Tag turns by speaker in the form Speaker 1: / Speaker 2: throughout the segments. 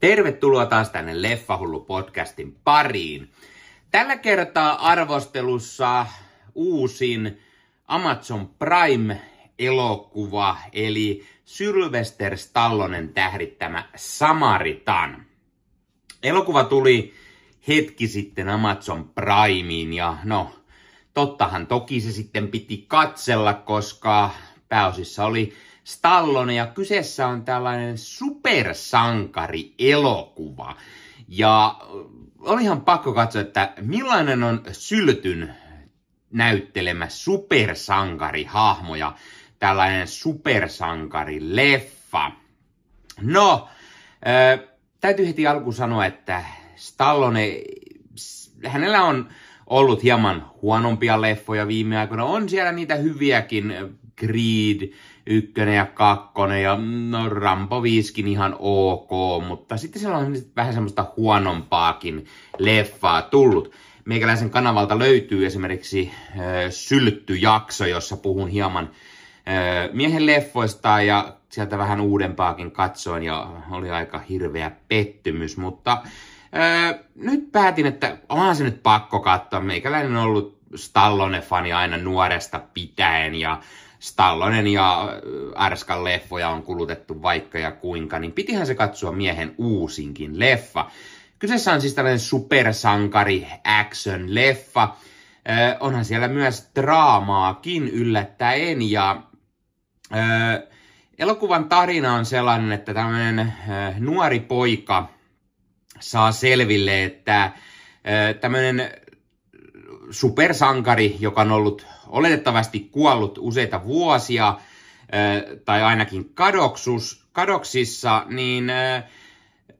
Speaker 1: Tervetuloa taas tänne Leffahullu podcastin pariin. Tällä kertaa arvostelussa uusin Amazon Prime-elokuva, eli Sylvester Stallonen tähdittämä Samaritan. Elokuva tuli hetki sitten Amazon Primeen ja no, tottahan toki se sitten piti katsella, koska pääosissa oli Stallone ja kyseessä on tällainen supersankari-elokuva. Ja olihan pakko katsoa, että millainen on Syltyn näyttelemä supersankari-hahmo ja tällainen supersankari-leffa. No, äh, täytyy heti alkuun sanoa, että Stallone, hänellä on ollut hieman huonompia leffoja viime aikoina. On siellä niitä hyviäkin, Creed, ykkönen ja kakkonen ja no, Rambo 5 ihan ok, mutta sitten siellä on vähän semmoista huonompaakin leffaa tullut. Meikäläisen kanavalta löytyy esimerkiksi äh, Syltty-jakso, jossa puhun hieman äh, miehen leffoista ja sieltä vähän uudempaakin katsoin ja oli aika hirveä pettymys, mutta äh, nyt päätin, että onhan se nyt pakko katsoa. Meikäläinen on ollut Stallone-fani aina nuoresta pitäen ja Stallonen ja äh, Arskan leffoja on kulutettu vaikka ja kuinka, niin pitihän se katsoa miehen uusinkin leffa. Kyseessä on siis tällainen supersankari action-leffa. Äh, onhan siellä myös draamaakin yllättäen ja äh, elokuvan tarina on sellainen, että tämmöinen äh, nuori poika saa selville, että äh, tämmöinen supersankari, joka on ollut oletettavasti kuollut useita vuosia, tai ainakin kadoksus, kadoksissa, niin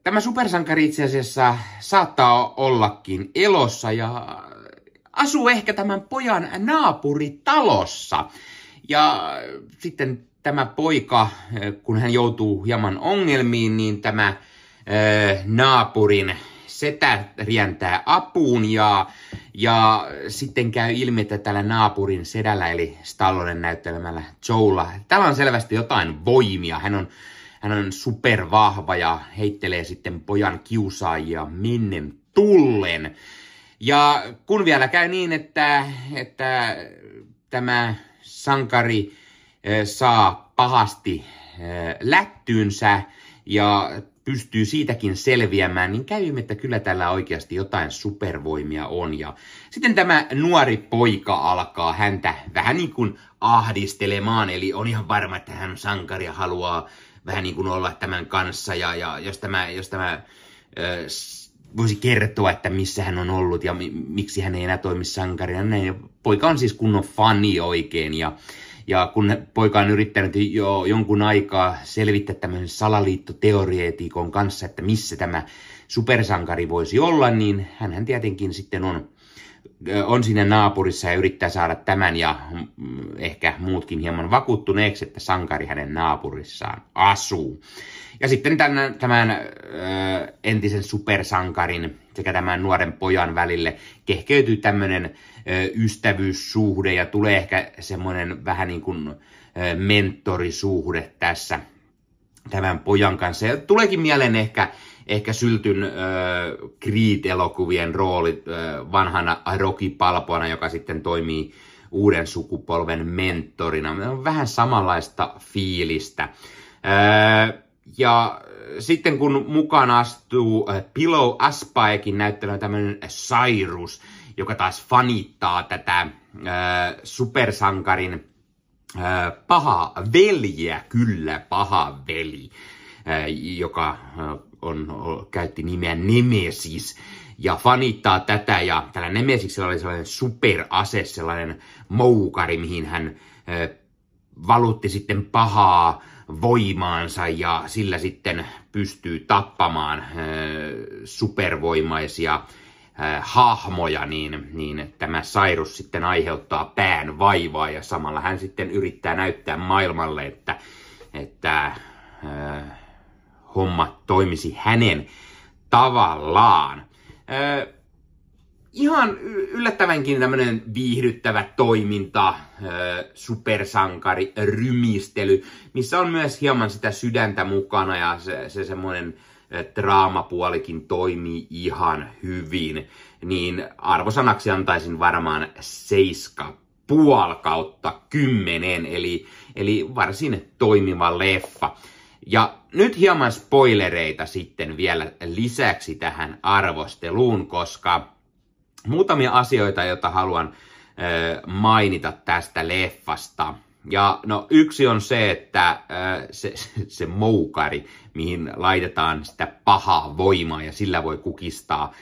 Speaker 1: tämä supersankari itse asiassa saattaa ollakin elossa ja asuu ehkä tämän pojan naapuritalossa. Ja sitten tämä poika, kun hän joutuu hieman ongelmiin, niin tämä naapurin setä rientää apuun ja, ja sitten käy ilmi, että tällä naapurin sedällä eli Stallonen näyttelemällä Joella, täällä on selvästi jotain voimia. Hän on, hän on supervahva ja heittelee sitten pojan kiusaajia minnen tullen. Ja kun vielä käy niin, että, että tämä sankari saa pahasti lättyynsä ja pystyy siitäkin selviämään, niin käy että kyllä tällä oikeasti jotain supervoimia on. Ja sitten tämä nuori poika alkaa häntä vähän niin kuin ahdistelemaan, eli on ihan varma, että hän sankari ja haluaa vähän niin kuin olla tämän kanssa. Ja, ja jos tämä, jos tämä äh, voisi kertoa, että missä hän on ollut ja mi- miksi hän ei enää toimi sankarina. Näin. Ja poika on siis kunnon fani oikein ja ja kun poika on yrittänyt jo jonkun aikaa selvittää tämmöisen salaliittoteoreetikon kanssa, että missä tämä supersankari voisi olla, niin hän tietenkin sitten on, on siinä naapurissa ja yrittää saada tämän ja mm, ehkä muutkin hieman vakuuttuneeksi, että sankari hänen naapurissaan asuu. Ja sitten tämän, tämän entisen supersankarin sekä tämän nuoren pojan välille kehkeytyy tämmöinen ystävyyssuhde ja tulee ehkä semmoinen vähän niin kuin mentorisuhde tässä tämän pojan kanssa. Ja tuleekin mieleen ehkä, ehkä Syltyn Creed-elokuvien rooli vanhana Rocky Palpoana, joka sitten toimii uuden sukupolven mentorina. Vähän samanlaista fiilistä. Ja sitten kun mukaan astuu Pillow Aspaekin näyttelemään tämmöinen Cyrus, joka taas fanittaa tätä äh, supersankarin äh, paha veljeä, kyllä paha veli, äh, joka äh, on, käytti nimeä Nemesis ja fanittaa tätä. Ja tällä Nemesiksellä oli sellainen superase, sellainen moukari, mihin hän äh, valutti sitten pahaa voimaansa ja sillä sitten pystyy tappamaan äh, supervoimaisia äh, hahmoja, niin, niin tämä Cyrus sitten aiheuttaa pään vaivaa ja samalla hän sitten yrittää näyttää maailmalle, että, että äh, homma toimisi hänen tavallaan. Ihan yllättävänkin tämmöinen viihdyttävä toiminta, supersankari, rymistely, missä on myös hieman sitä sydäntä mukana ja se, se semmoinen draamapuolikin toimii ihan hyvin, niin arvosanaksi antaisin varmaan seiska puol kautta kymmenen, eli, eli varsin toimiva leffa. Ja nyt hieman spoilereita sitten vielä lisäksi tähän arvosteluun, koska muutamia asioita, joita haluan mainita tästä leffasta. Ja no yksi on se, että se, se moukari, mihin laitetaan sitä pahaa voimaa ja sillä voi kukistaa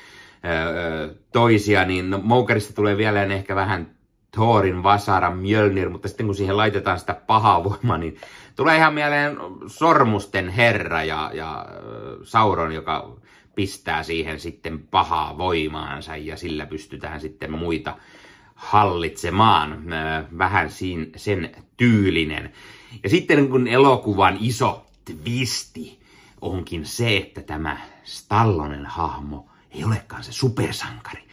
Speaker 1: toisia, niin no, moukarista tulee vielä ehkä vähän Thorin, Vasara, Mjölnir, mutta sitten kun siihen laitetaan sitä pahaa voimaa, niin tulee ihan mieleen Sormusten herra ja, ja Sauron, joka pistää siihen sitten pahaa voimaansa ja sillä pystytään sitten muita hallitsemaan. Vähän sen tyylinen. Ja sitten kun elokuvan iso twisti onkin se, että tämä Stallonen hahmo ei olekaan se supersankari,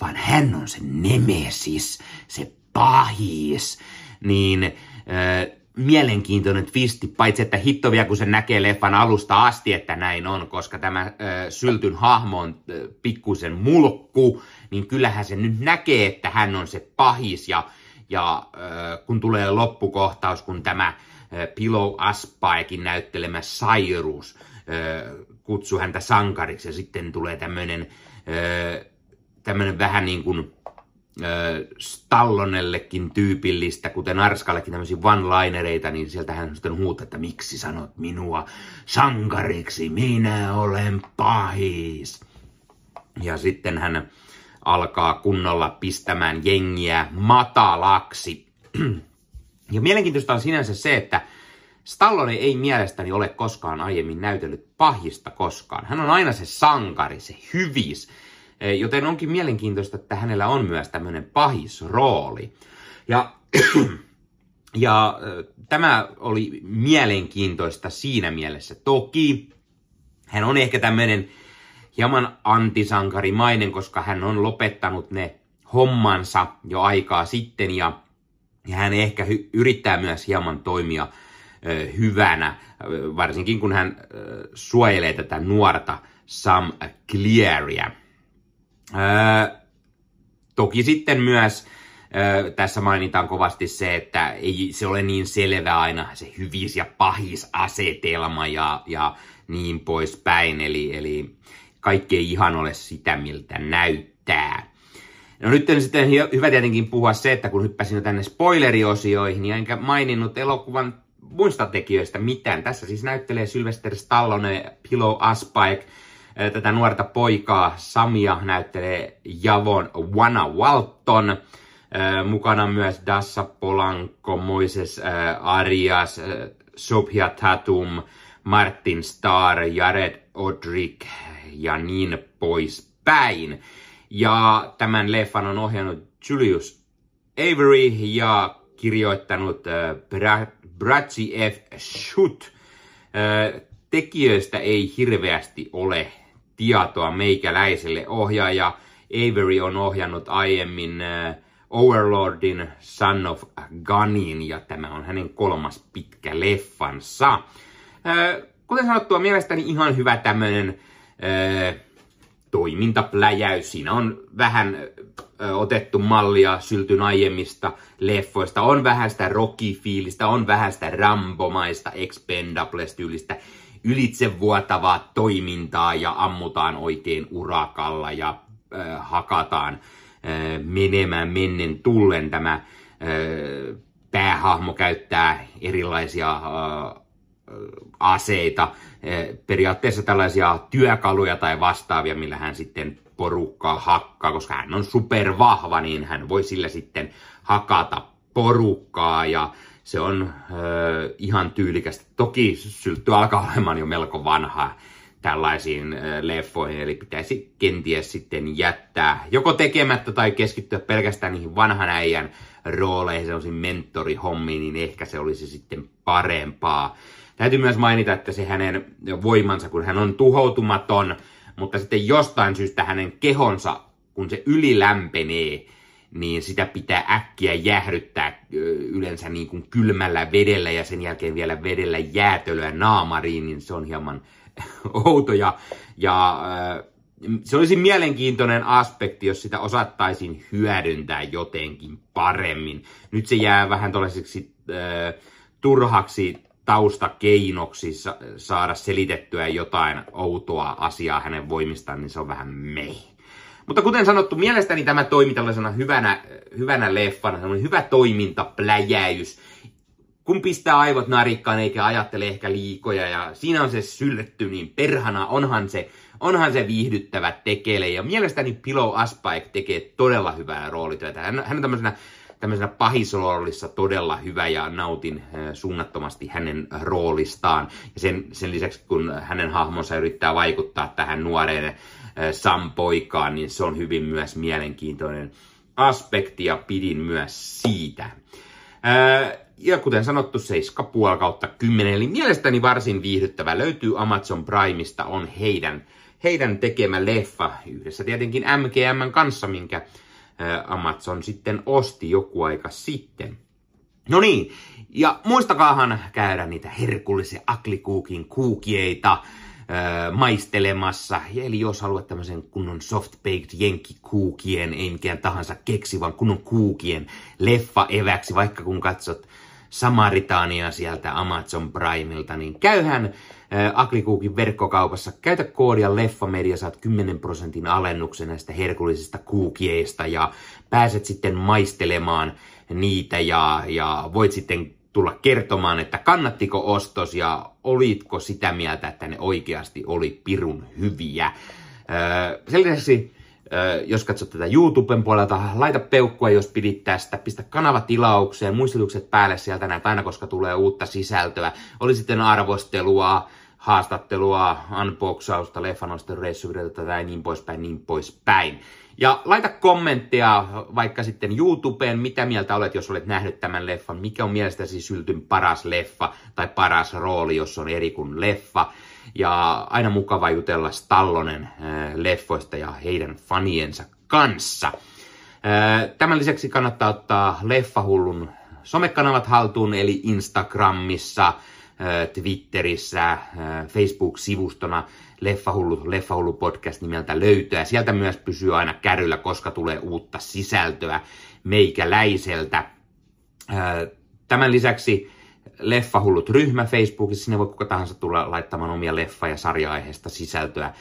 Speaker 1: vaan hän on se nemesis, se pahis, niin äh, mielenkiintoinen twisti, paitsi että hitto vielä kun se näkee leffan alusta asti, että näin on, koska tämä äh, syltyn hahmo on äh, pikkusen mulkku, niin kyllähän se nyt näkee, että hän on se pahis ja, ja äh, kun tulee loppukohtaus, kun tämä äh, Pillow Aspaekin näyttelemä Cyrus äh, kutsuu häntä sankariksi ja sitten tulee tämmöinen äh, tämmöinen vähän niin kuin Stallonellekin tyypillistä, kuten Arskallekin tämmöisiä one-linereita, niin sieltä hän sitten huutaa, että miksi sanot minua sankariksi, minä olen pahis. Ja sitten hän alkaa kunnolla pistämään jengiä matalaksi. Ja mielenkiintoista on sinänsä se, että Stallone ei mielestäni ole koskaan aiemmin näytellyt pahista koskaan. Hän on aina se sankari, se hyvis, joten onkin mielenkiintoista, että hänellä on myös tämmöinen pahisrooli. Ja, ja tämä oli mielenkiintoista siinä mielessä. Toki hän on ehkä tämmöinen hieman antisankarimainen, koska hän on lopettanut ne hommansa jo aikaa sitten ja, ja hän ehkä hy- yrittää myös hieman toimia ö, hyvänä, varsinkin kun hän ö, suojelee tätä nuorta Sam Clearia. Öö, toki sitten myös öö, tässä mainitaan kovasti se, että ei se ole niin selvä aina se hyvis ja pahis asetelma ja, ja niin poispäin. Eli, eli kaikki ei ihan ole sitä, miltä näyttää. No nyt on sitten hyvä tietenkin puhua se, että kun hyppäsin jo tänne spoileriosioihin, niin enkä maininnut elokuvan muista tekijöistä mitään. Tässä siis näyttelee Sylvester Stallone, Pillow Aspike, Tätä nuorta poikaa Samia näyttelee Javon Wana Walton. Mukana myös Dassa Polanco, Moises Arias, Sophia Tatum, Martin Starr, Jared Odrick ja niin poispäin. Ja tämän leffan on ohjannut Julius Avery ja kirjoittanut Bratzi F. Schutt. Tekijöistä ei hirveästi ole tietoa meikäläiselle. Ohjaaja Avery on ohjannut aiemmin Overlordin Son of Gunin ja tämä on hänen kolmas pitkä leffansa. Kuten sanottua, mielestäni ihan hyvä tämmöinen toimintapläjäys. Siinä on vähän otettu mallia syltyn aiemmista leffoista. On vähän sitä Rocky-fiilistä, on vähän sitä Rambomaista, Expendables-tyylistä ylitsevuotavaa toimintaa ja ammutaan oikein urakalla ja äh, hakataan äh, menemään mennen tullen. Tämä äh, päähahmo käyttää erilaisia äh, aseita, periaatteessa tällaisia työkaluja tai vastaavia, millä hän sitten porukkaa hakkaa, koska hän on supervahva, niin hän voi sillä sitten hakata porukkaa ja se on ö, ihan tyylikästä. Toki syltty alkaa olemaan jo melko vanha tällaisiin ö, leffoihin, eli pitäisi kenties sitten jättää joko tekemättä tai keskittyä pelkästään niihin vanhan äijän rooleihin, sellaisiin mentorihommiin, niin ehkä se olisi sitten parempaa. Täytyy myös mainita, että se hänen voimansa, kun hän on tuhoutumaton, mutta sitten jostain syystä hänen kehonsa kun se ylilämpenee, niin sitä pitää äkkiä jäähdyttää yleensä niin kuin kylmällä vedellä ja sen jälkeen vielä vedellä jäätölöä naamariin, niin se on hieman outo ja, ja se olisi mielenkiintoinen aspekti, jos sitä osattaisiin hyödyntää jotenkin paremmin. Nyt se jää vähän tällaiseksi äh, turhaksi taustakeinoksi saada selitettyä jotain outoa asiaa hänen voimistaan, niin se on vähän meh. Mutta kuten sanottu, mielestäni tämä toimi tällaisena hyvänä, hyvänä leffana, semmoinen hyvä toimintapläjäys. Kun pistää aivot narikkaan eikä ajattele ehkä liikoja ja siinä on se sylletty, niin perhana onhan se, onhan se viihdyttävä tekele. Ja mielestäni Pillow Aspaik tekee todella hyvää roolityötä. Hän, hän on tämmöisenä tämmöisenä pahisroolissa todella hyvä ja nautin suunnattomasti hänen roolistaan. Ja sen, sen lisäksi, kun hänen hahmonsa yrittää vaikuttaa tähän nuoreen Sam-poikaan, niin se on hyvin myös mielenkiintoinen aspekti ja pidin myös siitä. Ja kuten sanottu, 7,5 kautta 10, eli mielestäni varsin viihdyttävä. Löytyy Amazon Primeista, on heidän, heidän tekemä leffa, yhdessä tietenkin MGM kanssa, minkä Amazon sitten osti joku aika sitten. No niin, ja muistakaahan käydä niitä herkullisia aklikuukin kuukieita maistelemassa. Eli jos haluat tämmöisen kunnon soft-baked jenkkikuukien, ei mikään tahansa keksi, vaan kunnon kuukien leffa eväksi, vaikka kun katsot Samaritania sieltä Amazon Primeilta, niin käyhän Aklikuukin verkkokaupassa. Käytä koodia Leffamedia, saat 10 prosentin alennuksen näistä herkullisista kuukieista ja pääset sitten maistelemaan niitä ja, ja voit sitten tulla kertomaan, että kannattiko ostos ja olitko sitä mieltä, että ne oikeasti oli pirun hyviä. Sen lisäksi, jos katsot tätä YouTuben puolelta, laita peukkua, jos pidit tästä, pistä kanava tilaukseen, muistutukset päälle sieltä näitä aina, koska tulee uutta sisältöä. Oli sitten arvostelua, haastattelua, unboxausta, leffanoista, reissuvideota tai niin poispäin, niin poispäin. Ja laita kommentteja vaikka sitten YouTubeen, mitä mieltä olet, jos olet nähnyt tämän leffan, mikä on mielestäsi syltyn paras leffa tai paras rooli, jos on eri kuin leffa. Ja aina mukava jutella Stallonen äh, leffoista ja heidän faniensa kanssa. Äh, tämän lisäksi kannattaa ottaa Leffahullun somekanavat haltuun, eli Instagramissa, Twitterissä, Facebook-sivustona Leffahullu, Leffahullu podcast nimeltä löytää. Sieltä myös pysyy aina kärryllä, koska tulee uutta sisältöä meikäläiseltä. Tämän lisäksi Leffahullut ryhmä Facebookissa, sinne voi kuka tahansa tulla laittamaan omia leffa- ja sarja-aiheesta sisältöä.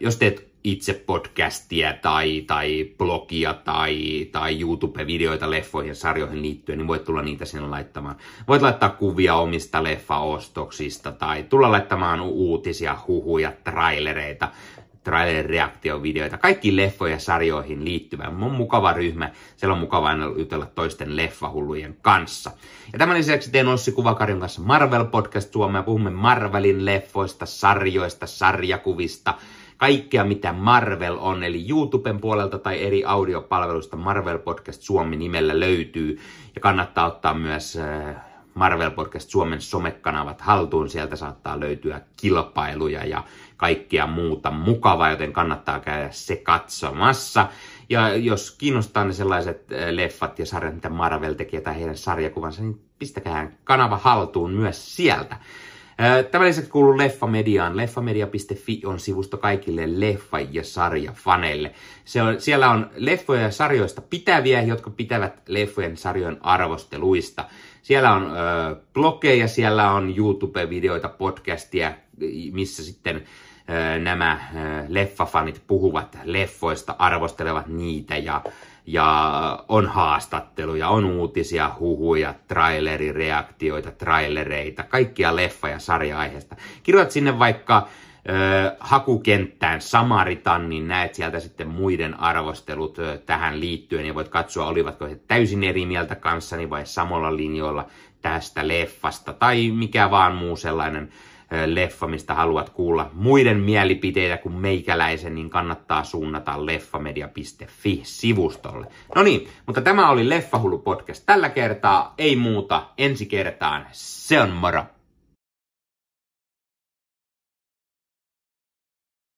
Speaker 1: Jos teet itse podcastia tai, tai blogia tai, tai YouTube-videoita leffoihin ja sarjoihin liittyen, niin voit tulla niitä sinne laittamaan. Voit laittaa kuvia omista leffaostoksista tai tulla laittamaan uutisia, huhuja, trailereita, trailer-reaktiovideoita, kaikki leffoja sarjoihin liittyvä. On mukava ryhmä, siellä on mukava aina jutella toisten leffahullujen kanssa. Ja tämän lisäksi teen Ossi Kuvakarjon kanssa Marvel Podcast Suomea. Puhumme Marvelin leffoista, sarjoista, sarjakuvista, kaikkea mitä Marvel on, eli YouTuben puolelta tai eri audiopalveluista Marvel Podcast Suomi nimellä löytyy. Ja kannattaa ottaa myös äh, Marvel Podcast Suomen somekanavat haltuun. Sieltä saattaa löytyä kilpailuja ja kaikkea muuta mukavaa, joten kannattaa käydä se katsomassa. Ja jos kiinnostaa ne sellaiset äh, leffat ja sarjat, mitä Marvel tekee tai heidän sarjakuvansa, niin pistäkää kanava haltuun myös sieltä. Tämän lisäksi kuuluu Leffamediaan. Leffamedia.fi on sivusto kaikille leffa- ja sarjafaneille. Se on, siellä on leffoja ja sarjoista pitäviä, jotka pitävät leffojen sarjojen arvosteluista. Siellä on ö, blogeja, siellä on YouTube-videoita, podcastia, missä sitten ö, nämä ö, leffafanit puhuvat leffoista, arvostelevat niitä ja ja on haastatteluja, on uutisia, huhuja, trailerireaktioita, trailereita, kaikkia leffa- ja sarja-aiheesta. Kirjoitat sinne vaikka ö, hakukenttään Samaritan, niin näet sieltä sitten muiden arvostelut ö, tähän liittyen ja voit katsoa, olivatko he täysin eri mieltä kanssani vai samalla linjoilla tästä leffasta tai mikä vaan muu sellainen leffa, mistä haluat kuulla muiden mielipiteitä kuin meikäläisen, niin kannattaa suunnata leffamedia.fi-sivustolle. No niin, mutta tämä oli Leffahullu podcast tällä kertaa, ei muuta, ensi kertaan, se on moro!